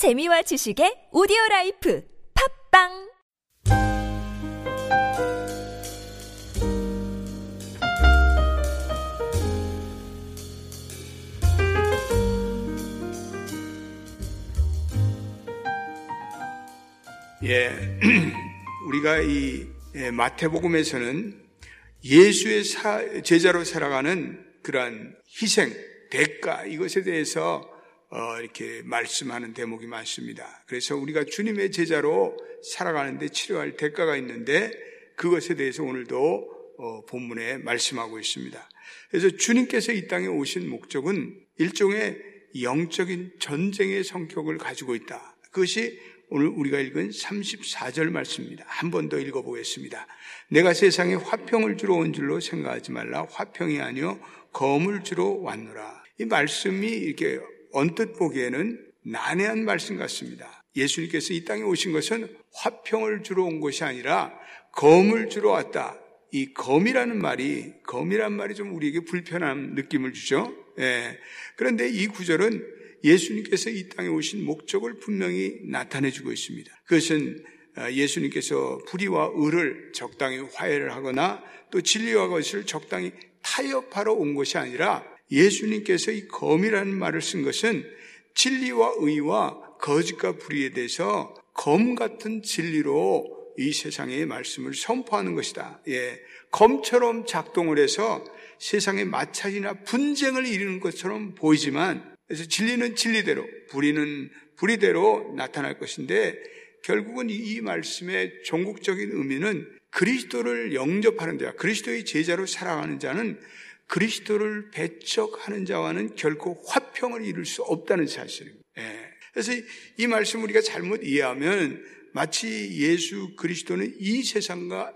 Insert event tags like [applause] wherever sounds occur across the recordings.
재미와 지식의 오디오 라이프 팝빵! 예, [clears throat] 우리가 이 예, 마태복음에서는 예수의 사- 제자로 살아가는 그러한 희생, 대가 이것에 대해서 어, 이렇게 말씀하는 대목이 많습니다. 그래서 우리가 주님의 제자로 살아가는데 치료할 대가가 있는데 그것에 대해서 오늘도 어, 본문에 말씀하고 있습니다. 그래서 주님께서 이 땅에 오신 목적은 일종의 영적인 전쟁의 성격을 가지고 있다. 그것이 오늘 우리가 읽은 34절 말씀입니다. 한 번 더 읽어보겠습니다. 내가 세상에 화평을 주러 온 줄로 생각하지 말라. 화평이 아니요 검을 주러 왔노라. 이 말씀이 이렇게 언뜻 보기에는 난해한 말씀 같습니다. 예수님께서 이 땅에 오신 것은 화평을 주러 온 것이 아니라 검을 주러 왔다. 이 검이라는 말이 검이란 말이 좀 우리에게 불편한 느낌을 주죠. 예. 그런데 이 구절은 예수님께서 이 땅에 오신 목적을 분명히 나타내 주고 있습니다. 그것은 어, 예수님께서 불의와 의를 적당히 화해를 하거나 또 진리와 것을 적당히 타협하러 온 것이 아니라 예수님께서 이 검이라는 말을 쓴 것은 진리와 의와 거짓과 불의에 대해서 검 같은 진리로 이 세상의 말씀을 선포하는 것이다. 예. 검처럼 작동을 해서 세상의 마찰이나 분쟁을 이루는 것처럼 보이지만 그래서 진리는 진리대로, 불의는 불의대로 나타날 것인데 결국은 이 말씀의 종국적인 의미는 그리스도를 영접하는 자와 그리스도의 제자로 살아가는 자는 그리스도를 배척하는 자와는 결코 화평을 이룰 수 없다는 사실입니다. 예. 그래서 이 말씀 우리가 잘못 이해하면 마치 예수 그리스도는 이 세상과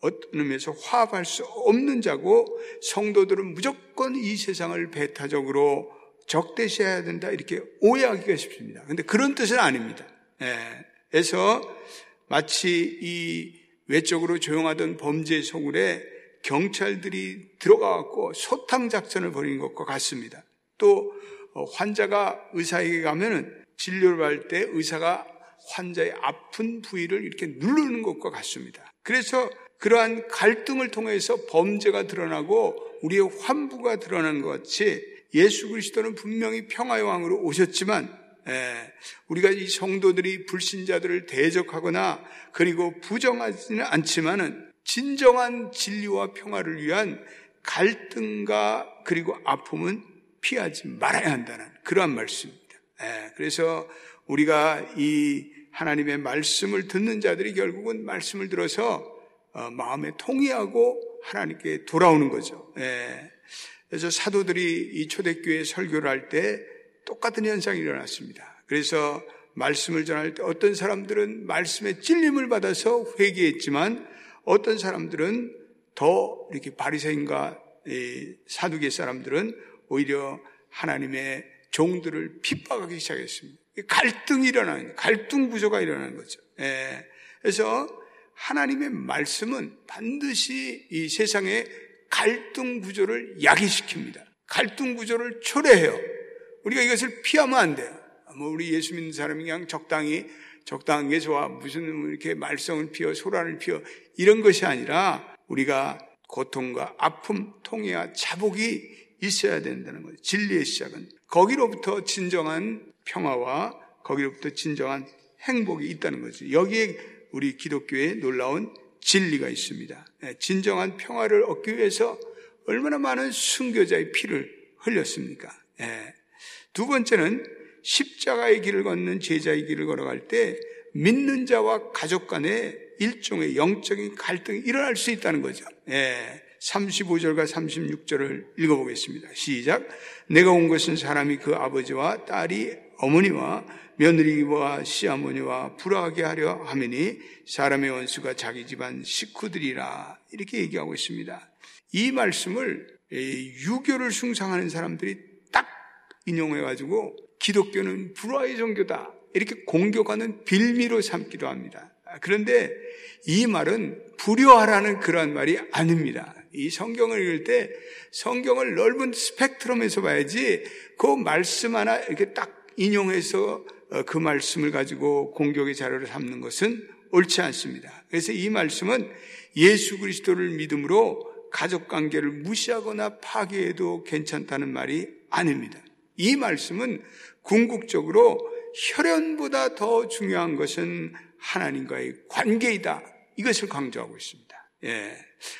어떤 의미에서 화합할 수 없는 자고 성도들은 무조건 이 세상을 배타적으로 적대시해야 된다 이렇게 오해하기가 쉽습니다. 근데 그런 뜻은 아닙니다. 예. 그래서 마치 이 외적으로 조용하던 범죄 소굴에 경찰들이 들어가갖고 소탕 작전을 벌인 것과 같습니다. 또 어, 환자가 의사에게 가면은 진료를 받을 때 의사가 환자의 아픈 부위를 이렇게 누르는 것과 같습니다. 그래서 그러한 갈등을 통해서 범죄가 드러나고 우리의 환부가 드러나는 것 같이 예수 그리스도는 분명히 평화의 왕으로 오셨지만 예, 우리가 이 성도들이 불신자들을 대적하거나 그리고 부정하지는 않지만은 진정한 진리와 평화를 위한 갈등과 그리고 아픔은 피하지 말아야 한다는 그러한 말씀입니다. 예, 그래서 우리가 이 하나님의 말씀을 듣는 자들이 결국은 말씀을 들어서 어, 마음에 통의하고 하나님께 돌아오는 거죠. 예. 그래서 사도들이 이 초대교회 설교를 할 때 똑같은 현상이 일어났습니다. 그래서 말씀을 전할 때 어떤 사람들은 말씀의 찔림을 받아서 회개했지만 어떤 사람들은 더 이렇게 바리새인과 사두개 사람들은 오히려 하나님의 종들을 핍박하기 시작했습니다. 갈등이 일어나는 갈등 구조가 일어나는 거죠. 예. 그래서 하나님의 말씀은 반드시 이 세상의 갈등 구조를 야기시킵니다. 갈등 구조를 초래해요. 우리가 이것을 피하면 안 돼요. 뭐 우리 예수 믿는 사람이 그냥 적당히 적당한 게 좋아. 무슨 이렇게 말썽을 피워 소란을 피워 이런 것이 아니라 우리가 고통과 아픔, 통해와 자복이 있어야 된다는 거죠. 진리의 시작은 거기로부터 진정한 평화와 거기로부터 진정한 행복이 있다는 거죠. 여기에 우리 기독교의 놀라운 진리가 있습니다. 예, 진정한 평화를 얻기 위해서 얼마나 많은 순교자의 피를 흘렸습니까? 예. 두 번째는 십자가의 길을 걷는 제자의 길을 걸어갈 때 믿는 자와 가족 간에 일종의 영적인 갈등이 일어날 수 있다는 거죠. 예. 35절과 36절을 읽어보겠습니다. 시작. 내가 온 것은 사람이 그 아버지와 딸이 어머니와 며느리와 시어머니와 불화하게 하려 하매니 사람의 원수가 자기 집안 식구들이라 이렇게 얘기하고 있습니다. 이 말씀을 유교를 숭상하는 사람들이 딱 인용해가지고 기독교는 불화의 종교다 이렇게 공격하는 빌미로 삼기도 합니다. 그런데 이 말은 불효하라는 그러한 말이 아닙니다. 이 성경을 읽을 때 성경을 넓은 스펙트럼에서 봐야지 그 말씀 하나 이렇게 딱 인용해서 어, 그 말씀을 가지고 공격의 자료를 삼는 것은 옳지 않습니다. 그래서 이 말씀은 예수 그리스도를 믿음으로 가족 관계를 무시하거나 파괴해도 괜찮다는 말이 아닙니다. 이 말씀은 궁극적으로 혈연보다 더 중요한 것은 하나님과의 관계이다. 이것을 강조하고 있습니다. 예.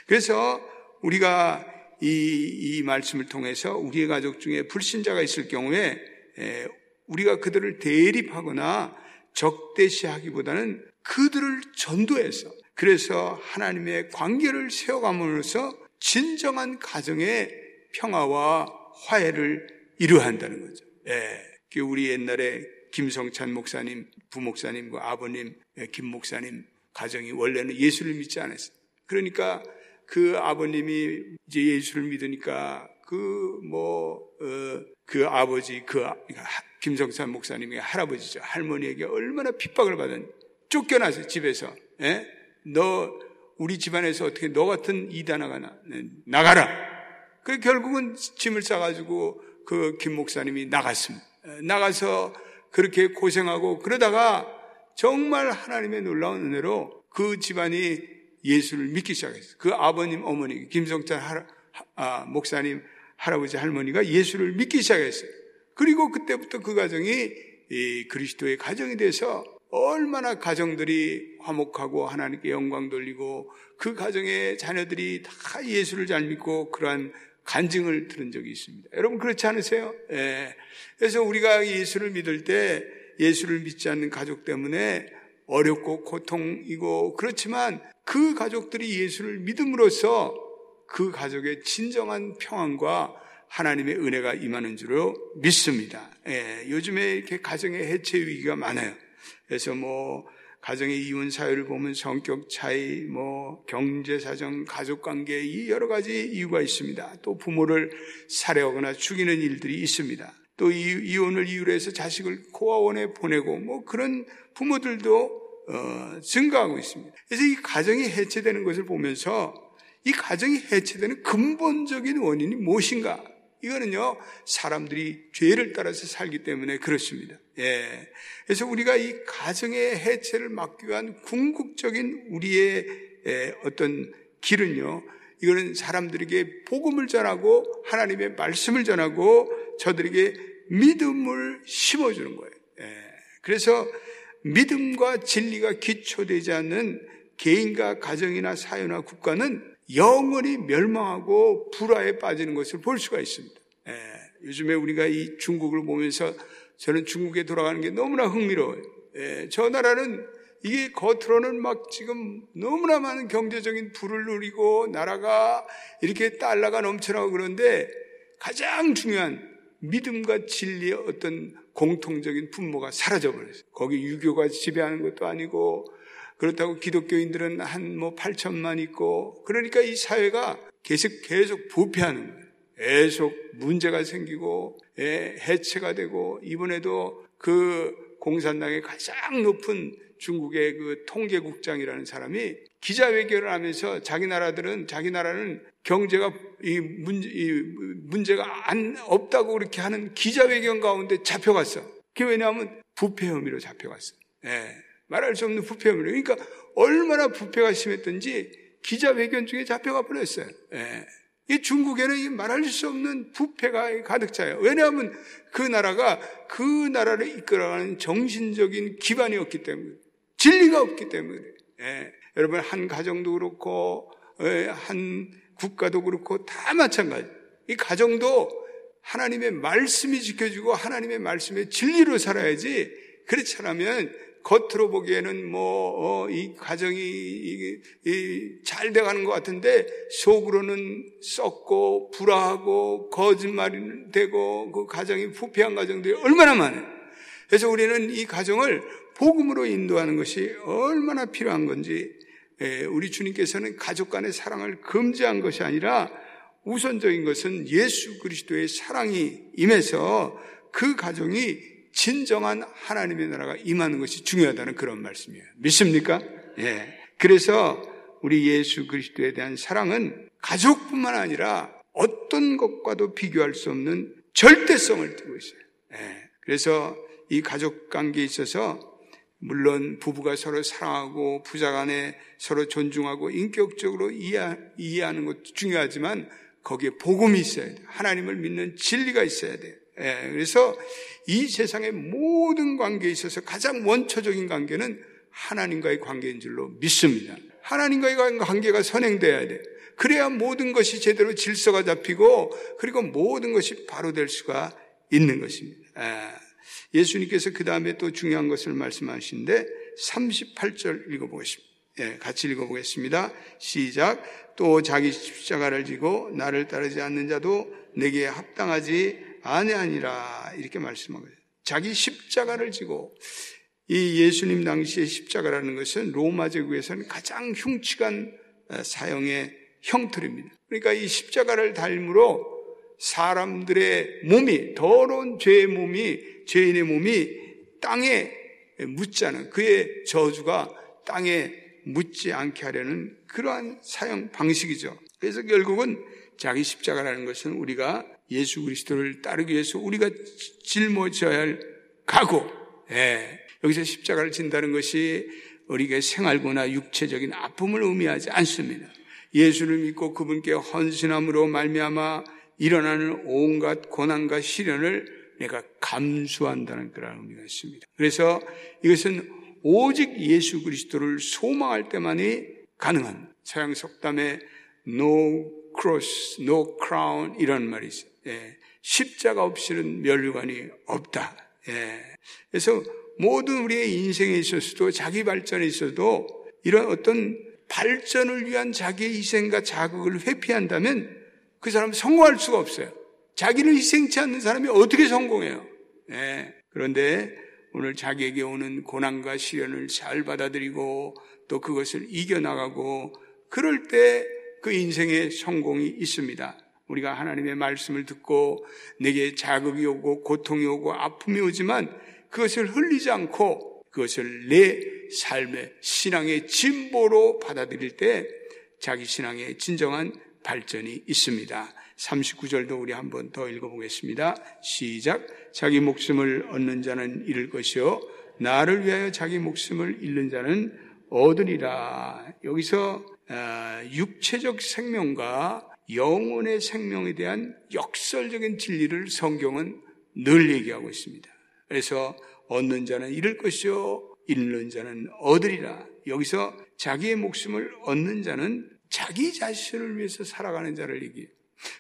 그래서 우리가 이, 이 말씀을 통해서 우리의 가족 중에 불신자가 있을 경우에 예, 우리가 그들을 대립하거나 적대시하기보다는 그들을 전도해서 그래서 하나님의 관계를 세워감으로써 진정한 가정의 평화와 화해를 이루어야 한다는 거죠. 예. 그 우리 옛날에 김성찬 목사님, 부목사님, 그 아버님, 예, 김 목사님 가정이 원래는 예수를 믿지 않았어요. 그러니까 그 아버님이 이제 예수를 믿으니까 그 뭐, 어, 그 아버지, 그 그러니까 김성찬 목사님의 할아버지죠. 할머니에게 얼마나 핍박을 받은 쫓겨나서 집에서. 예? 너 우리 집안에서 어떻게 너 같은 이단아가 나, 나가라. 그 결국은 짐을 싸가지고 그 김 목사님이 나갔습니다. 나가서 그렇게 고생하고 그러다가 정말 하나님의 놀라운 은혜로 그 집안이 예수를 믿기 시작했어요. 그 아버님, 어머니, 김성찬 할, 아, 목사님, 할아버지, 할머니가 예수를 믿기 시작했어요. 그리고 그때부터 그 가정이 그리스도의 가정이 돼서 얼마나 가정들이 화목하고 하나님께 영광 돌리고 그 가정의 자녀들이 다 예수를 잘 믿고 그러한 간증을 들은 적이 있습니다. 여러분 그렇지 않으세요? 예. 그래서 우리가 예수를 믿을 때 예수를 믿지 않는 가족 때문에 어렵고 고통이고 그렇지만 그 가족들이 예수를 믿음으로써 그 가족의 진정한 평안과 하나님의 은혜가 임하는 줄로 믿습니다. 예. 요즘에 이렇게 가정의 해체 위기가 많아요. 그래서 뭐 가정의 이혼 사유를 보면 성격 차이, 뭐 경제 사정, 가족 관계 이 여러 가지 이유가 있습니다. 또 부모를 살해하거나 죽이는 일들이 있습니다. 또 이혼을 이유로 해서 자식을 고아원에 보내고 뭐 그런 부모들도 어, 증가하고 있습니다. 그래서 이 가정이 해체되는 것을 보면서 이 가정이 해체되는 근본적인 원인이 무엇인가? 이거는요, 사람들이 죄를 따라서 살기 때문에 그렇습니다. 예. 그래서 우리가 이 가정의 해체를 막기 위한 궁극적인 우리의 예, 어떤 길은요, 이거는 사람들에게 복음을 전하고 하나님의 말씀을 전하고 저들에게 믿음을 심어주는 거예요. 예. 그래서 믿음과 진리가 기초되지 않는 개인과 가정이나 사회나 국가는 영원히 멸망하고 불화에 빠지는 것을 볼 수가 있습니다. 예, 요즘에 우리가 이 중국을 보면서 저는 중국에 돌아가는 게 너무나 흥미로워요. 예, 저 나라는 이게 겉으로는 막 지금 너무나 많은 경제적인 부를 누리고 나라가 이렇게 달러가 넘쳐나고 그런데 가장 중요한 믿음과 진리의 어떤 공통적인 분모가 사라져버렸어요. 거기 유교가 지배하는 것도 아니고 그렇다고 기독교인들은 한 뭐 8천만 있고 그러니까 이 사회가 계속 계속 부패하는. 계속 문제가 생기고 예, 해체가 되고 이번에도 그 공산당의 가장 높은 중국의 그 통계국장이라는 사람이 기자회견을 하면서 자기 나라들은 자기 나라는 경제가 이 문제 이 문제가 안 없다고 그렇게 하는 기자회견 가운데 잡혀갔어. 그게 왜냐하면 부패 혐의로 잡혀갔어. 예. 말할 수 없는 부패 혐의로. 그러니까 얼마나 부패가 심했던지 기자회견 중에 잡혀가 버렸어요. 예. 이 중국에는 말할 수 없는 부패가 가득 차요. 왜냐하면 그 나라가 그 나라를 이끌어가는 정신적인 기반이 없기 때문에, 진리가 없기 때문에. 예. 여러분, 한 가정도 그렇고, 예, 한 국가도 그렇고, 다 마찬가지. 이 가정도 하나님의 말씀이 지켜주고 하나님의 말씀의 진리로 살아야지, 그렇지 않으면 겉으로 보기에는 뭐, 어, 이 가정이 이, 이, 잘 돼가는 것 같은데 속으로는 썩고 불화하고 거짓말이 되고 그 가정이 부패한 가정들이 얼마나 많아요. 그래서 우리는 이 가정을 복음으로 인도하는 것이 얼마나 필요한 건지 예, 우리 주님께서는 가족 간의 사랑을 금지한 것이 아니라 우선적인 것은 예수 그리스도의 사랑이 임해서 그 가정이 진정한 하나님의 나라가 임하는 것이 중요하다는 그런 말씀이에요. 믿습니까? 예. 그래서 우리 예수 그리스도에 대한 사랑은 가족뿐만 아니라 어떤 것과도 비교할 수 없는 절대성을 띠고 있어요. 예. 그래서 이 가족 관계에 있어서 물론 부부가 서로 사랑하고 부자 간에 서로 존중하고 인격적으로 이해, 이해하는 것도 중요하지만 거기에 복음이 있어야 돼. 하나님을 믿는 진리가 있어야 돼. 예, 그래서 이 세상의 모든 관계에 있어서 가장 원초적인 관계는 하나님과의 관계인 줄로 믿습니다. 하나님과의 관계가 선행돼야 돼. 그래야 모든 것이 제대로 질서가 잡히고 그리고 모든 것이 바로 될 수가 있는 것입니다. 예, 예수님께서 그 다음에 또 중요한 것을 말씀하시는데 38절 읽어보겠습니다. 예, 같이 읽어보겠습니다. 시작. 또 자기 십자가를 지고 나를 따르지 않는 자도 내게 합당하지 아니하니라 이렇게 말씀하고 자기 십자가를 지고 이 예수님 당시의 십자가라는 것은 로마 제국에서는 가장 흉측한 어, 사형의 형틀입니다. 그러니까 이 십자가를 달므로 사람들의 몸이 더러운 죄의 몸이 죄인의 몸이 땅에 묻자는 그의 저주가 땅에 묻지 않게 하려는 그러한 사형 방식이죠. 그래서 결국은 자기 십자가라는 것은 우리가 예수 그리스도를 따르기 위해서 우리가 짊어져야 할 각오. 예. 여기서 십자가를 진다는 것이 우리가 생활거나 육체적인 아픔을 의미하지 않습니다. 예수를 믿고 그분께 헌신함으로 말미암아 일어나는 온갖 고난과 시련을 내가 감수한다는 그런 의미가 있습니다. 그래서 이것은 오직 예수 그리스도를 소망할 때만이 가능한 서양 속담에 no cross, no crown 이런 말이 있어요. 예, 십자가 없이는 멸류관이 없다. 예, 그래서 모든 우리의 인생에 있어서도 자기 발전에 있어도 이런 어떤 발전을 위한 자기의 희생과 자극을 회피한다면 그 사람은 성공할 수가 없어요. 자기를 희생치 않는 사람이 어떻게 성공해요? 네. 그런데 오늘 자기에게 오는 고난과 시련을 잘 받아들이고 또 그것을 이겨나가고 그럴 때 그 인생의 성공이 있습니다. 우리가 하나님의 말씀을 듣고 내게 자극이 오고 고통이 오고 아픔이 오지만 그것을 흘리지 않고 그것을 내 삶의 신앙의 진보로 받아들일 때 자기 신앙의 진정한 발전이 있습니다. 39절도 우리 한번 더 읽어보겠습니다. 시작. 자기 목숨을 얻는 자는 잃을 것이요. 나를 위하여 자기 목숨을 잃는 자는 얻으리라. 여기서 아, 육체적 생명과 영혼의 생명에 대한 역설적인 진리를 성경은 늘 얘기하고 있습니다. 그래서 얻는 자는 잃을 것이요 잃는 자는 얻으리라. 여기서 자기의 목숨을 얻는 자는 자기 자신을 위해서 살아가는 자를 얘기해요.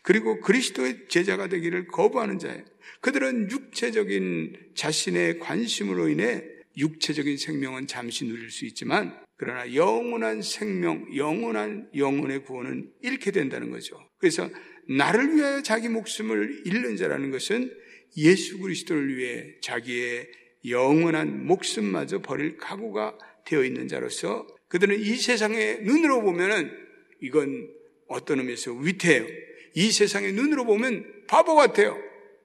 그리고 그리스도의 제자가 되기를 거부하는 자예요. 그들은 육체적인 자신의 관심으로 인해 육체적인 생명은 잠시 누릴 수 있지만 그러나 영원한 생명, 영원한 영혼의 구원은 잃게 된다는 거죠. 그래서 나를 위하여 자기 목숨을 잃는 자라는 것은 예수 그리스도를 위해 자기의 영원한 목숨마저 버릴 각오가 되어 있는 자로서 그들은 이 세상의 눈으로 보면은 이건 어떤 의미에서 위태해요. 이 세상의 눈으로 보면 바보 같아요.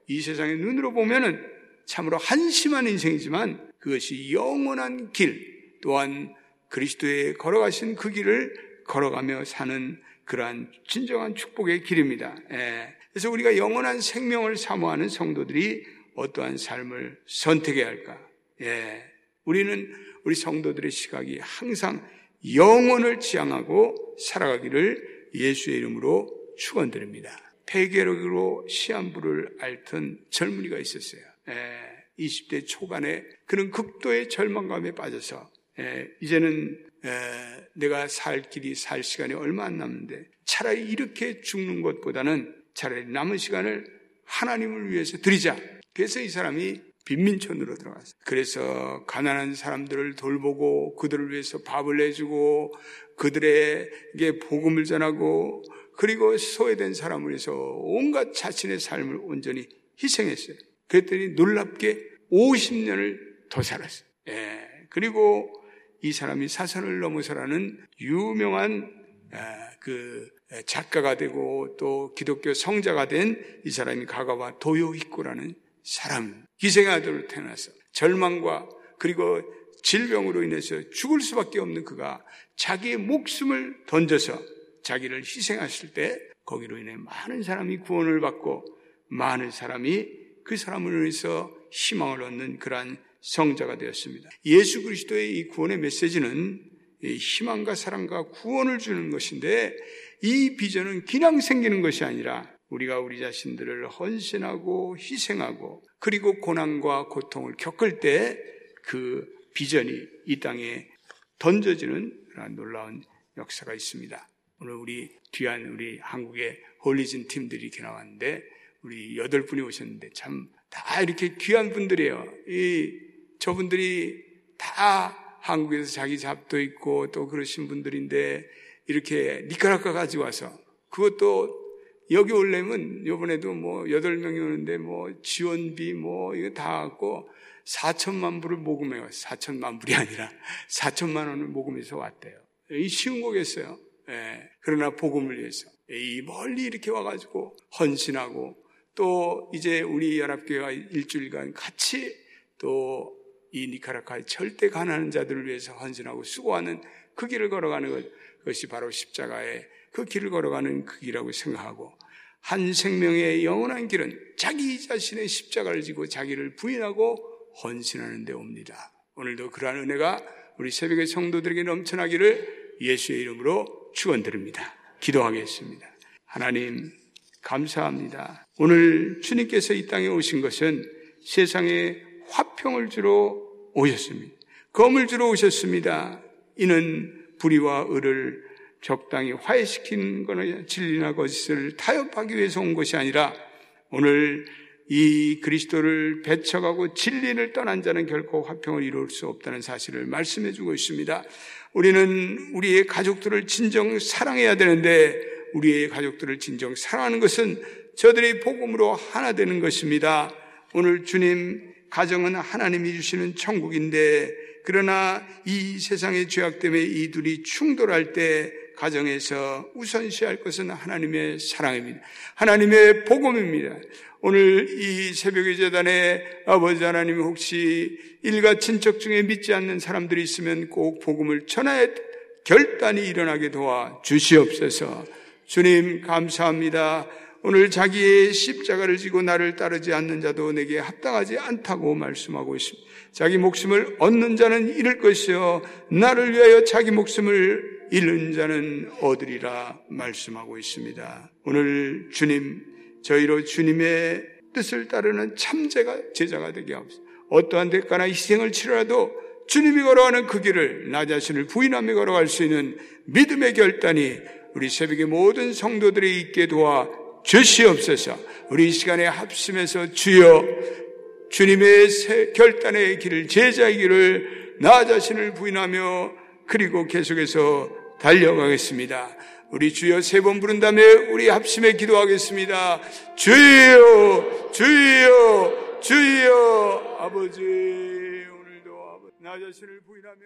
이 세상의 눈으로 보면은 참으로 한심한 인생이지만 그것이 영원한 길 또한 그리스도의 걸어가신 그 길을 걸어가며 사는 그러한 진정한 축복의 길입니다. 예. 그래서 우리가 영원한 생명을 사모하는 성도들이 어떠한 삶을 선택해야 할까? 예. 우리는 우리 성도들의 시각이 항상 영혼을 지향하고 살아가기를 예수의 이름으로 축원드립니다. 폐결핵으로 시한부를 앓던 젊은이가 있었어요. 예. 20대 초반에 그런 극도의 절망감에 빠져서 예. 이제는 예. 내가 살 길이 살 시간이 얼마 안 남는데 차라리 이렇게 죽는 것보다는 차라리 남은 시간을 하나님을 위해서 드리자. 그래서 이 사람이 빈민촌으로 들어갔어요. 그래서 가난한 사람들을 돌보고 그들을 위해서 밥을 내주고 그들에게 복음을 전하고 그리고 소외된 사람을 위해서 온갖 자신의 삶을 온전히 희생했어요. 그랬더니 놀랍게 50년을 더 살았어요. 예. 그리고 이 사람이 사선을 넘어서라는 유명한 아, 그 작가가 되고 또 기독교 성자가 된 이 사람이 가가와 도요히코라는 사람, 기생의 아들로 태어나서 절망과 그리고 질병으로 인해서 죽을 수밖에 없는 그가 자기의 목숨을 던져서 자기를 희생했을 때 거기로 인해 많은 사람이 구원을 받고 많은 사람이 그 사람을 위해서 희망을 얻는 그러한 성자가 되었습니다. 예수 그리스도의 이 구원의 메시지는 희망과 사랑과 구원을 주는 것인데 이 비전은 그냥 생기는 것이 아니라 우리가 우리 자신들을 헌신하고 희생하고 그리고 고난과 고통을 겪을 때 그 비전이 이 땅에 던져지는 놀라운 역사가 있습니다. 오늘 우리 귀한 우리 한국의 홀리진 팀들이 이렇게 나왔는데 우리 여덟 분이 오셨는데 참 다 이렇게 귀한 분들이에요. 이 저분들이 다 한국에서 자기 잡도 있고 또 그러신 분들인데 이렇게 니카라카 가지고 와서 그것도 여기 올려면 요번에도 뭐 여덟 명이 오는데 뭐 지원비 뭐 이거 다 갖고 4천만 불을 모금해요. 4천만 불이 아니라 [laughs] 4천만 원을 모금해서 왔대요. 이 쉬운 거겠어요. 예. 그러나 복음을 위해서 이 멀리 이렇게 와가지고 헌신하고 또 이제 우리 연합교회가 일주일간 같이 또 이 니카라카의 절대 가난한 자들을 위해서 헌신하고 수고하는 그 길을 걸어가는 것, 그것이 바로 십자가의 그 길을 걸어가는 그 길이라고 생각하고 한 생명의 영원한 길은 자기 자신의 십자가를 지고 자기를 부인하고 헌신하는 데 옵니다. 오늘도 그러한 은혜가 우리 새벽의 성도들에게 넘쳐나기를 예수의 이름으로 축원드립니다. 기도하겠습니다. 하나님 감사합니다. 오늘 주님께서 이 땅에 오신 것은 세상에 화평을 주러 오셨습니다. 검을 주러 오셨습니다. 이는 불의와 의를 적당히 화해시키는 거는 진리나 거짓을 타협하기 위해서 온 것이 아니라 오늘 이 그리스도를 배척하고 진리를 떠난 자는 결코 화평을 이룰 수 없다는 사실을 말씀해 주고 있습니다. 우리는 우리의 가족들을 진정 사랑해야 되는데 우리의 가족들을 진정 사랑하는 것은 저들이 복음으로 하나 되는 것입니다. 오늘 주님 가정은 하나님이 주시는 천국인데 그러나 이 세상의 죄악 때문에 이 둘이 충돌할 때 가정에서 우선시할 것은 하나님의 사랑입니다. 하나님의 복음입니다. 오늘 이 새벽의 재단에 아버지 하나님 혹시 일가 친척 중에 믿지 않는 사람들이 있으면 꼭 복음을 전하여 결단이 일어나게 도와 주시옵소서. 주님 감사합니다. 오늘 자기의 십자가를 지고 나를 따르지 않는 자도 내게 합당하지 않다고 말씀하고 있습니다. 자기 목숨을 얻는 자는 잃을 것이요 나를 위하여 자기 목숨을 잃는 자는 얻으리라 말씀하고 있습니다. 오늘 주님 저희로 주님의 뜻을 따르는 참제가 제자가 되게 하옵소서. 어떠한 대가나 희생을 치르라도 주님이 걸어가는 그 길을 나 자신을 부인하며 걸어갈 수 있는 믿음의 결단이 우리 새벽의 모든 성도들이 있게 도와 주시옵소서. 우리 이 시간에 합심해서 주여 주님의 결단의 길을 제자의 길을 나 자신을 부인하며 그리고 계속해서 달려가겠습니다. 우리 주여 세 번 부른 다음에 우리 합심해 기도하겠습니다. 주여, 주여, 주여, 아버지 오늘도 아버지 나 자신을 부인하며